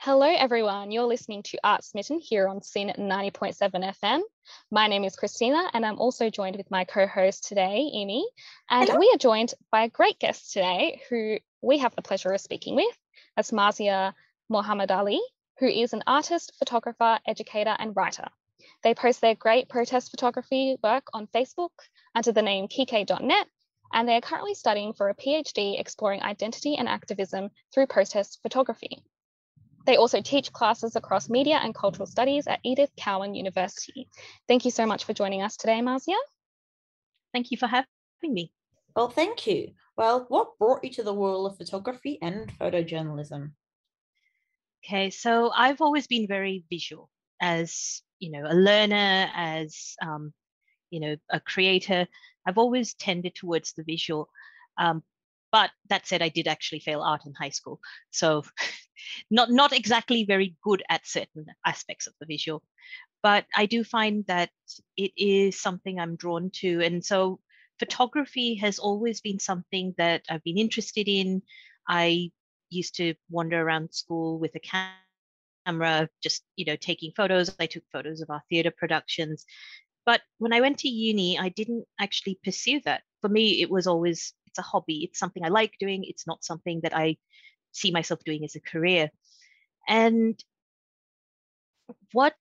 Hello, everyone. You're listening to Art Smitten here on SYN 90.7 FM. My name is Christina, and I'm also joined with my co host today, Amy. And Hello. we are joined by a great guest today who we have the pleasure of speaking with. That's Marzia Mohammed Ali, who is an artist, photographer, educator, and writer. They post their great protest photography work on Facebook under the name kike.net, and they are currently studying for a PhD exploring identity and activism through protest photography. They also teach classes across media and cultural studies at Edith Cowan University. Thank you so much for joining us today, Marziya. Thank you for having me. Well, thank you. Well, what brought you to the world of photography and photojournalism? Okay, so I've always been very visual as you know a learner, as um, you know a creator. I've always tended towards the visual. Um, but that said, I did actually fail art in high school, so not not exactly very good at certain aspects of the visual. But I do find that it is something I'm drawn to, and so photography has always been something that I've been interested in. I used to wander around school with a camera, just you know taking photos. I took photos of our theatre productions. But when I went to uni, I didn't actually pursue that. For me, it was always it's a hobby. It's something I like doing. It's not something that I see myself doing as a career. And what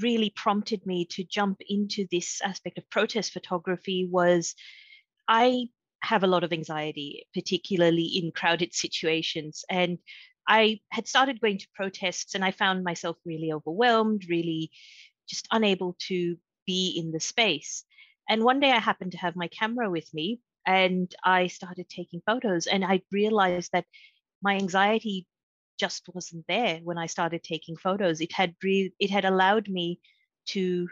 really prompted me to jump into this aspect of protest photography was I have a lot of anxiety, particularly in crowded situations. And I had started going to protests and I found myself really overwhelmed, really just unable to be in the space. And one day I happened to have my camera with me and I started taking photos and I realized that my anxiety just wasn't there when I started taking photos. It had re- it had allowed me to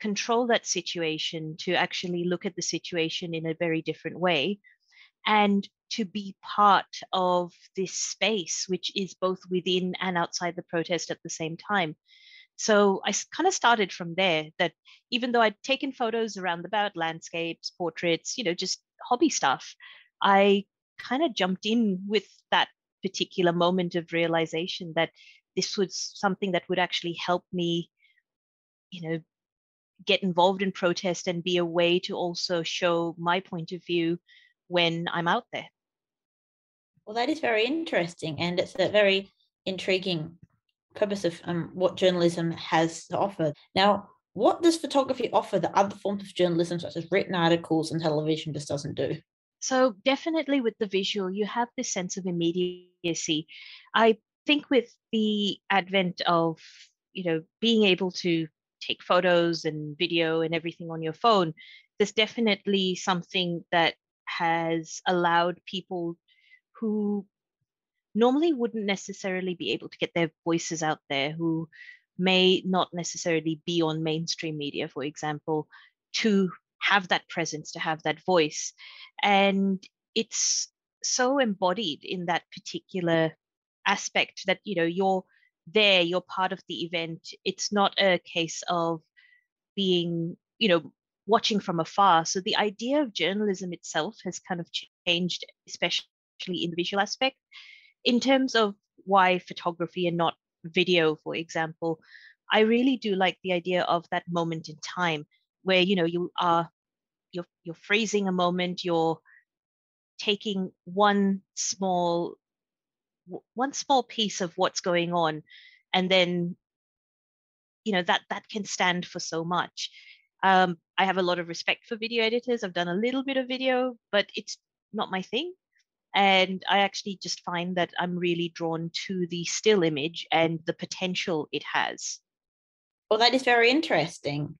control that situation, to actually look at the situation in a very different way, and to be part of this space, which is both within and outside the protest at the same time. So I kind of started from there that even though I'd taken photos around the about landscapes, portraits, you know, just hobby stuff, I kind of jumped in with that particular moment of realization that this was something that would actually help me, you know, get involved in protest and be a way to also show my point of view when I'm out there. Well, that is very interesting, and it's a very intriguing purpose of um, what journalism has to offer. Now, what does photography offer that other forms of journalism, such as written articles and television, just doesn't do? So, definitely with the visual, you have this sense of immediacy. I think with the advent of, you know, being able to take photos and video and everything on your phone, there's definitely something that has allowed people who normally wouldn't necessarily be able to get their voices out there, who may not necessarily be on mainstream media, for example, to have that presence, to have that voice. And it's so embodied in that particular aspect that, you know, you're there, you're part of the event. It's not a case of being, you know, watching from afar. So the idea of journalism itself has kind of changed, especially in the visual aspect. In terms of why photography and not video, for example, I really do like the idea of that moment in time where you know you are you're you're freezing a moment, you're taking one small one small piece of what's going on, and then you know that that can stand for so much. Um, I have a lot of respect for video editors. I've done a little bit of video, but it's not my thing. And I actually just find that I'm really drawn to the still image and the potential it has. Well, that is very interesting.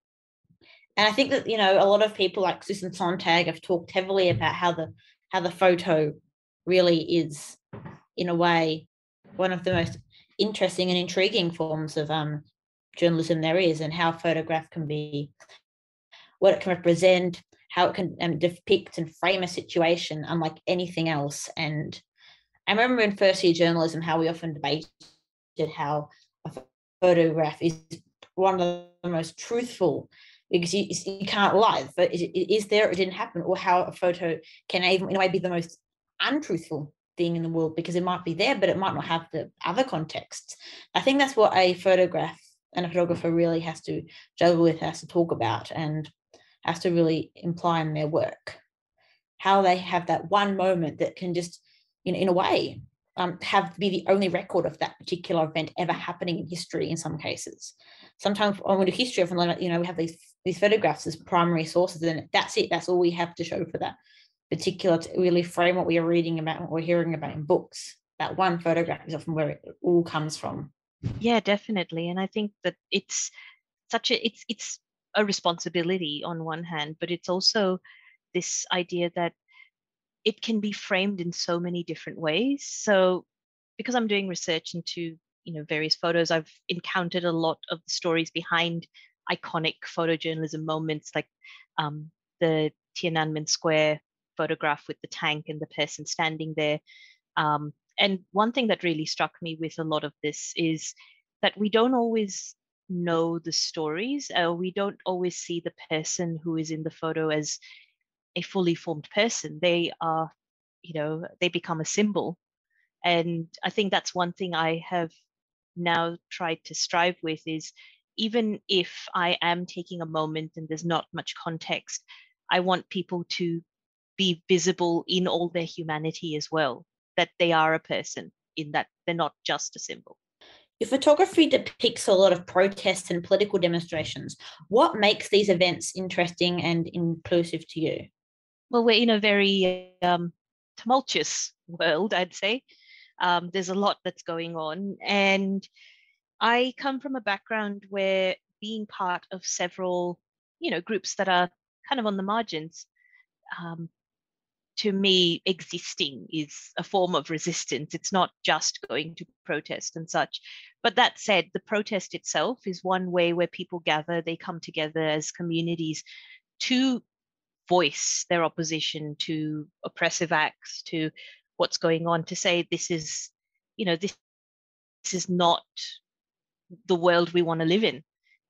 And I think that, you know, a lot of people like Susan Sontag have talked heavily about how the how the photo really is, in a way, one of the most interesting and intriguing forms of um, journalism there is, and how photograph can be what it can represent, how it can um, depict and frame a situation unlike anything else. And I remember in first year journalism how we often debated how a photograph is one of the most truthful because you, you can't lie. But is there, it didn't happen, or how a photo can even in a way be the most untruthful thing in the world because it might be there, but it might not have the other contexts. I think that's what a photograph and a photographer really has to juggle with, has to talk about, and has to really imply in their work. How they have that one moment that can just, you know, in a way, um, have be the only record of that particular event ever happening in history in some cases. Sometimes when we do history, often you know we have these these photographs as primary sources, and that's it. That's all we have to show for that particular to really frame what we are reading about, what we're hearing about in books. That one photograph is often where it all comes from. Yeah, definitely, and I think that it's such a it's it's a responsibility on one hand, but it's also this idea that it can be framed in so many different ways. So because I'm doing research into you know various photos, I've encountered a lot of the stories behind iconic photojournalism moments like um, the Tiananmen Square photograph with the tank and the person standing there. Um, and one thing that really struck me with a lot of this is that we don't always know the stories. Uh, we don't always see the person who is in the photo as a fully formed person. They are, you know, they become a symbol. And I think that's one thing I have now tried to strive with is even if I am taking a moment and there's not much context, I want people to be visible in all their humanity as well, that they are a person, in that they're not just a symbol. Your photography depicts a lot of protests and political demonstrations. What makes these events interesting and inclusive to you? well, we're in a very um, tumultuous world, I'd say. Um, there's a lot that's going on. And I come from a background where being part of several, you know, groups that are kind of on the margins, um, to me, existing is a form of resistance. It's not just going to protest and such. But that said, the protest itself is one way where people gather, they come together as communities to voice their opposition to oppressive acts, to what's going on, to say this is, you know, this, this is not the world we want to live in.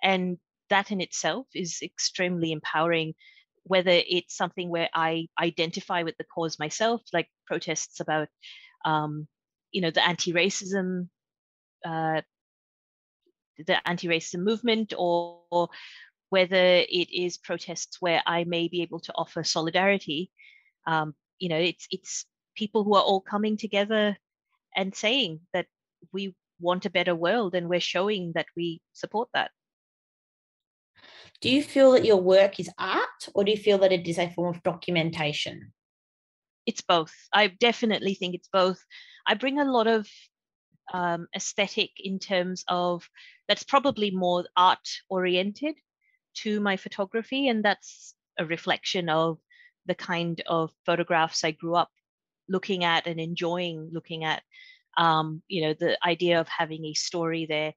And that in itself is extremely empowering, whether it's something where I identify with the cause myself, like protests about, um, you know, the anti-racism, uh, the anti-racism movement, or, or whether it is protests where I may be able to offer solidarity. Um, you know, it's it's people who are all coming together and saying that we want a better world and we're showing that we support that. Do you feel that your work is art or do you feel that it is a form of documentation? It's both. I definitely think it's both. I bring a lot of um, aesthetic in terms of that's probably more art oriented to my photography and that's a reflection of the kind of photographs i grew up looking at and enjoying looking at um, you know the idea of having a story there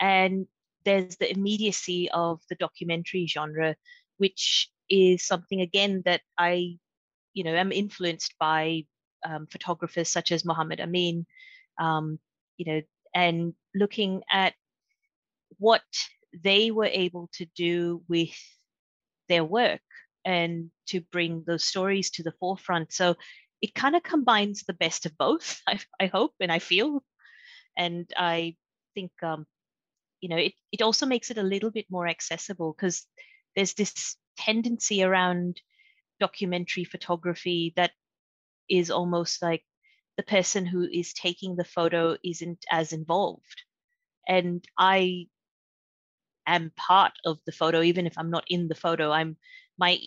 and there's the immediacy of the documentary genre which is something again that i you know am influenced by um, photographers such as Mohammed Amin um, you know and looking at what they were able to do with their work and to bring those stories to the forefront. So it kind of combines the best of both, I, I, hope, and I feel. And I think, um, you know, it, it also makes it a little bit more accessible because there's this tendency around documentary photography that is almost like the person who is taking the photo isn't as involved. And I am part of the photo, even if I'm not in the photo. I'm my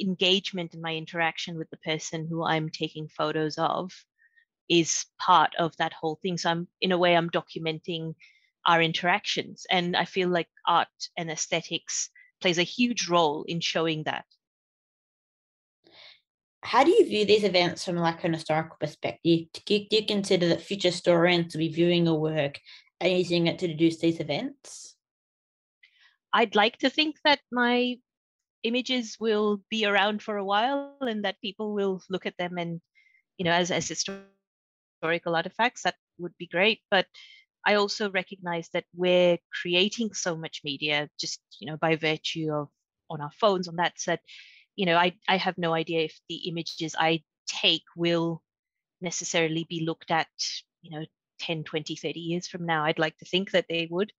engagement and my interaction with the person who I'm taking photos of is part of that whole thing. So I'm in a way I'm documenting our interactions. And I feel like art and aesthetics plays a huge role in showing that. How do you view these events from like an historical perspective? Do you, do you consider that future historians will be viewing your work and using it to deduce these events? I'd like to think that my images will be around for a while and that people will look at them and, you know, as, as historical artifacts, that would be great. But I also recognize that we're creating so much media just, you know, by virtue of on our phones on that set, you know, I, I have no idea if the images I take will necessarily be looked at, you know, 10, 20, 30 years from now. I'd like to think that they would.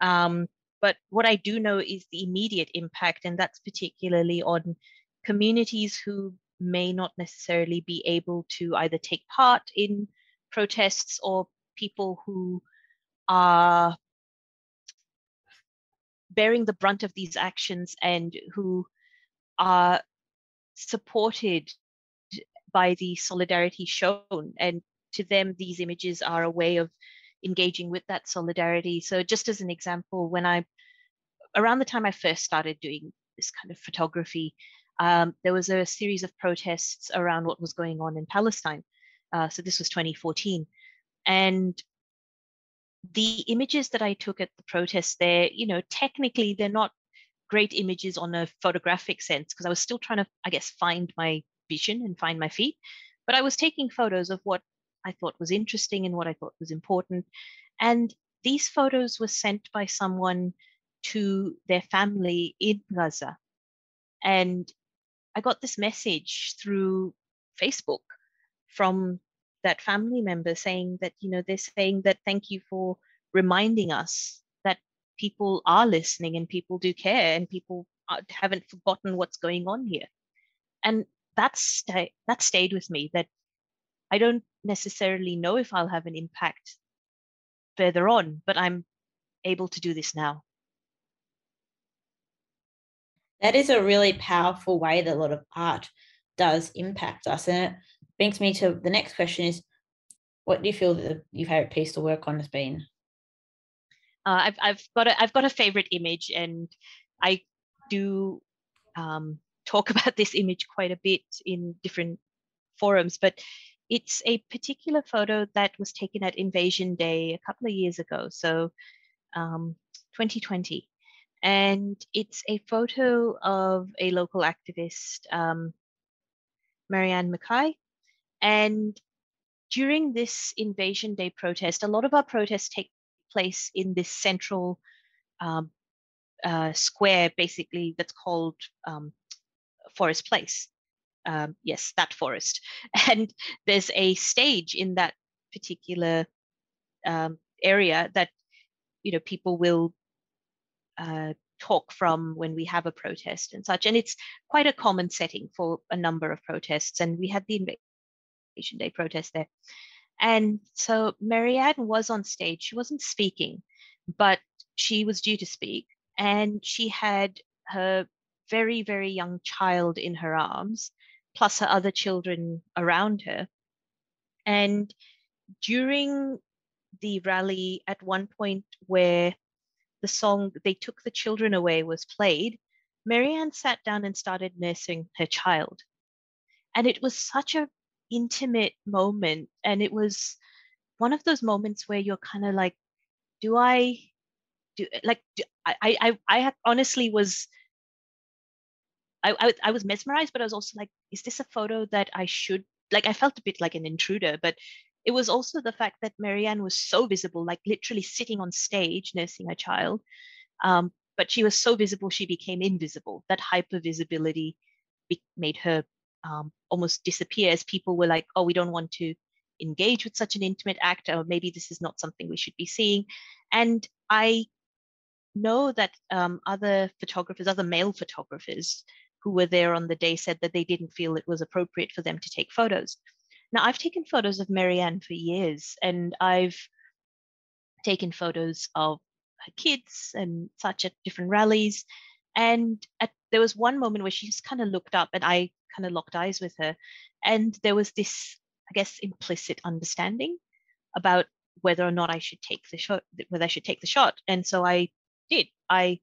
Um, but what I do know is the immediate impact, and that's particularly on communities who may not necessarily be able to either take part in protests or people who are bearing the brunt of these actions and who are supported by the solidarity shown. And to them, these images are a way of engaging with that solidarity. So, just as an example, when I, around the time I first started doing this kind of photography, um, there was a series of protests around what was going on in Palestine. Uh, so, this was 2014. And the images that I took at the protest there, you know, technically they're not great images on a photographic sense because I was still trying to, I guess, find my vision and find my feet. But I was taking photos of what I thought was interesting and what I thought was important. And these photos were sent by someone to their family in Gaza. And I got this message through Facebook from that family member saying that, you know, they're saying that thank you for reminding us that people are listening and people do care and people haven't forgotten what's going on here. And that's that stayed with me that I don't necessarily know if I'll have an impact further on, but I'm able to do this now. That is a really powerful way that a lot of art does impact us. And it brings me to the next question is what do you feel that your favorite piece to work on has been? Uh, I've I've got a I've got a favorite image, and I do um, talk about this image quite a bit in different forums. But it's a particular photo that was taken at Invasion Day a couple of years ago, so um, 2020. And it's a photo of a local activist, um, Marianne Mackay. And during this Invasion Day protest, a lot of our protests take place in this central um, uh, square, basically, that's called um, Forest Place um, yes, that forest. And there's a stage in that particular um, area that you know people will uh, talk from when we have a protest and such. And it's quite a common setting for a number of protests. And we had the Invasion Day protest there. And so Marianne was on stage. She wasn't speaking, but she was due to speak. And she had her very, very young child in her arms plus her other children around her. And during the rally, at one point where the song They Took the Children Away was played, Marianne sat down and started nursing her child. And it was such a intimate moment. And it was one of those moments where you're kind of like, do I do like do, I, I I honestly was I, I, I was mesmerized, but I was also like, is this a photo that I should like? I felt a bit like an intruder, but it was also the fact that Marianne was so visible, like literally sitting on stage nursing a child. Um, but she was so visible, she became invisible. That hyper visibility be- made her um, almost disappear as people were like, oh, we don't want to engage with such an intimate act, or maybe this is not something we should be seeing. And I know that um, other photographers, other male photographers, who were there on the day said that they didn't feel it was appropriate for them to take photos. Now, I've taken photos of Marianne for years, and I've taken photos of her kids and such at different rallies. And at, there was one moment where she just kind of looked up, and I kind of locked eyes with her. And there was this, I guess, implicit understanding about whether or not I should take the shot, whether I should take the shot. And so I did. I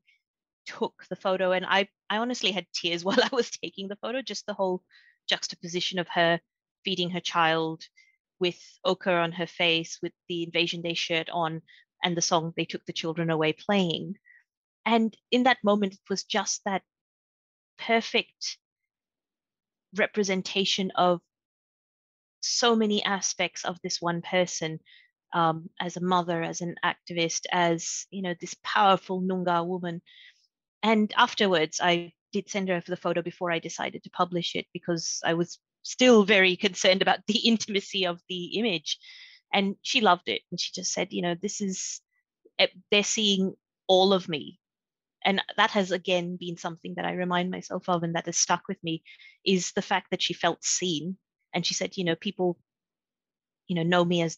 took the photo and I, I honestly had tears while I was taking the photo, just the whole juxtaposition of her feeding her child with ochre on her face, with the Invasion Day shirt on, and the song They Took the Children Away playing. And in that moment, it was just that perfect representation of so many aspects of this one person um, as a mother, as an activist, as you know, this powerful Noongar woman and afterwards, I did send her for the photo before I decided to publish it because I was still very concerned about the intimacy of the image. And she loved it. And she just said, you know, this is, eh, they're seeing all of me. And that has again been something that I remind myself of and that has stuck with me is the fact that she felt seen. And she said, you know, people, you know, know me as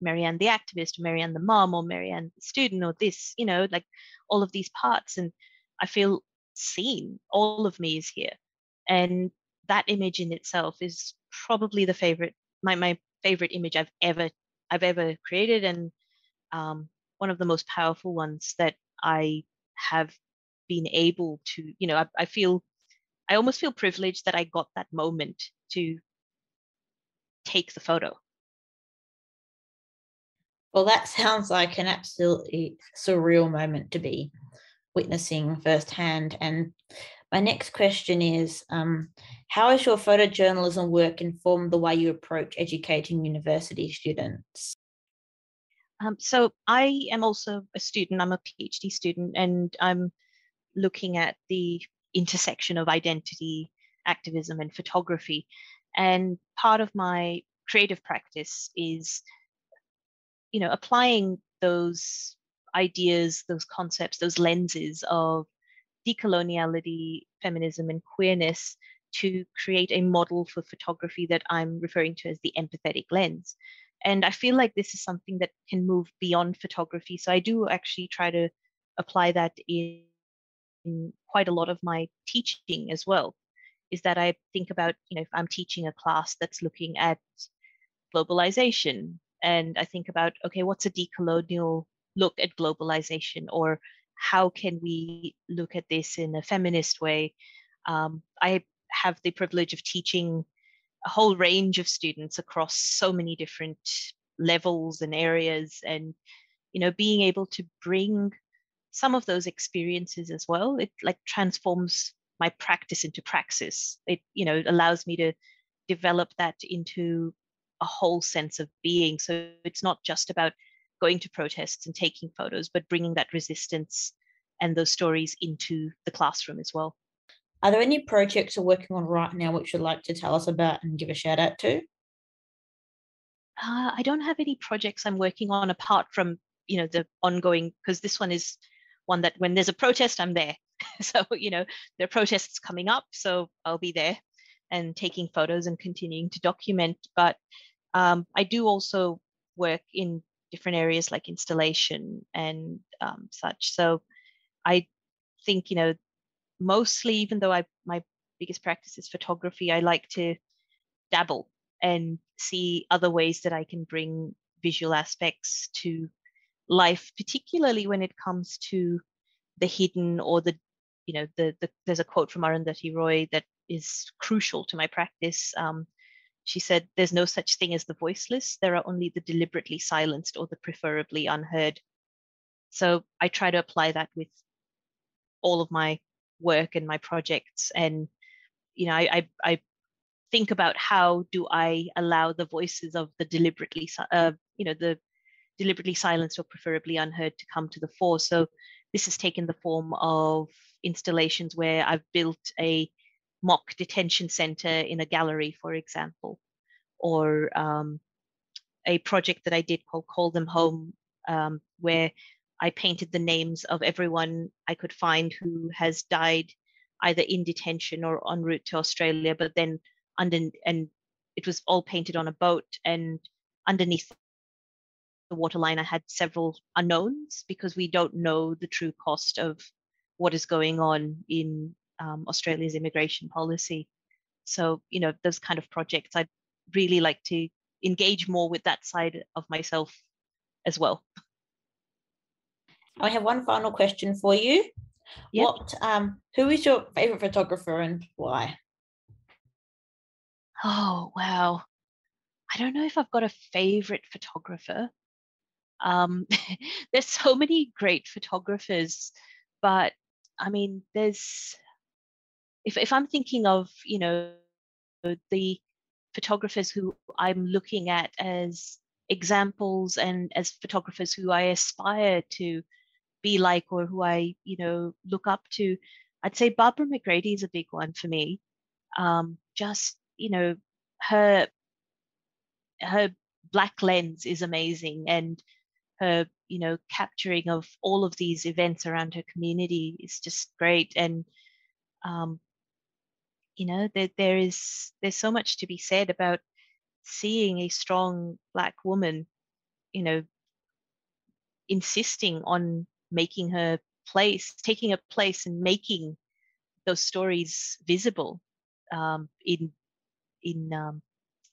Marianne the activist, Marianne the mom, or Marianne the student, or this, you know, like all of these parts. And I feel seen. All of me is here. And that image in itself is probably the favorite, my, my favorite image I've ever, I've ever created. And um, one of the most powerful ones that I have been able to, you know, I, I feel, I almost feel privileged that I got that moment to take the photo. Well, that sounds like an absolutely surreal moment to be witnessing firsthand. And my next question is um, How has your photojournalism work informed the way you approach educating university students? Um, so, I am also a student, I'm a PhD student, and I'm looking at the intersection of identity, activism, and photography. And part of my creative practice is you know applying those ideas those concepts those lenses of decoloniality feminism and queerness to create a model for photography that i'm referring to as the empathetic lens and i feel like this is something that can move beyond photography so i do actually try to apply that in, in quite a lot of my teaching as well is that i think about you know if i'm teaching a class that's looking at globalization and I think about okay, what's a decolonial look at globalization, or how can we look at this in a feminist way? Um, I have the privilege of teaching a whole range of students across so many different levels and areas, and you know, being able to bring some of those experiences as well, it like transforms my practice into praxis. It you know allows me to develop that into a whole sense of being. So it's not just about going to protests and taking photos, but bringing that resistance and those stories into the classroom as well. Are there any projects you're working on right now which you'd like to tell us about and give a shout out to? Uh, I don't have any projects I'm working on apart from you know the ongoing because this one is one that when there's a protest I'm there. so you know there are protests coming up, so I'll be there and taking photos and continuing to document. But um, I do also work in different areas like installation and um, such. So I think, you know, mostly, even though I my biggest practice is photography, I like to dabble and see other ways that I can bring visual aspects to life, particularly when it comes to the hidden or the, you know, the, the there's a quote from Arundhati Roy that is crucial to my practice. Um, she said, There's no such thing as the voiceless, there are only the deliberately silenced or the preferably unheard. So I try to apply that with all of my work and my projects. And, you know, I, I, I think about how do I allow the voices of the deliberately, uh, you know, the deliberately silenced or preferably unheard to come to the fore. So this has taken the form of installations where I've built a mock detention center in a gallery, for example, or um, a project that I did called Call Them Home, um, where I painted the names of everyone I could find who has died either in detention or en route to Australia, but then under and it was all painted on a boat and underneath the waterline I had several unknowns because we don't know the true cost of what is going on in um, Australia's immigration policy. So, you know, those kind of projects, I'd really like to engage more with that side of myself as well. I have one final question for you. Yep. What um who is your favorite photographer and why? Oh wow. I don't know if I've got a favorite photographer. Um, there's so many great photographers, but I mean, there's if, if I'm thinking of, you know, the photographers who I'm looking at as examples and as photographers who I aspire to be like or who I, you know, look up to, I'd say Barbara McGrady is a big one for me. Um, just, you know, her her black lens is amazing and her you know capturing of all of these events around her community is just great and um, you know that there is there's so much to be said about seeing a strong black woman you know insisting on making her place taking a place and making those stories visible um, in in um,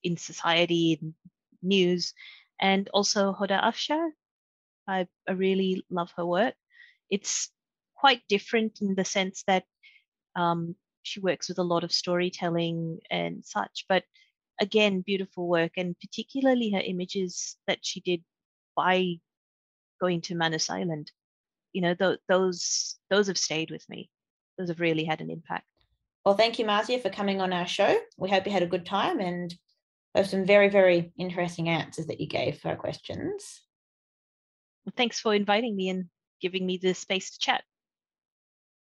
in society in news. And also Hoda Afshar I, I really love her work. It's quite different in the sense that um, she works with a lot of storytelling and such but again beautiful work. And particularly her images that she did by going to Manus Island you know th- those those have stayed with me. Those have really had an impact. Well thank you Marcia for coming on our show. We hope you had a good time and have some very very interesting answers that you gave for our questions. Well, thanks for inviting me and giving me the space to chat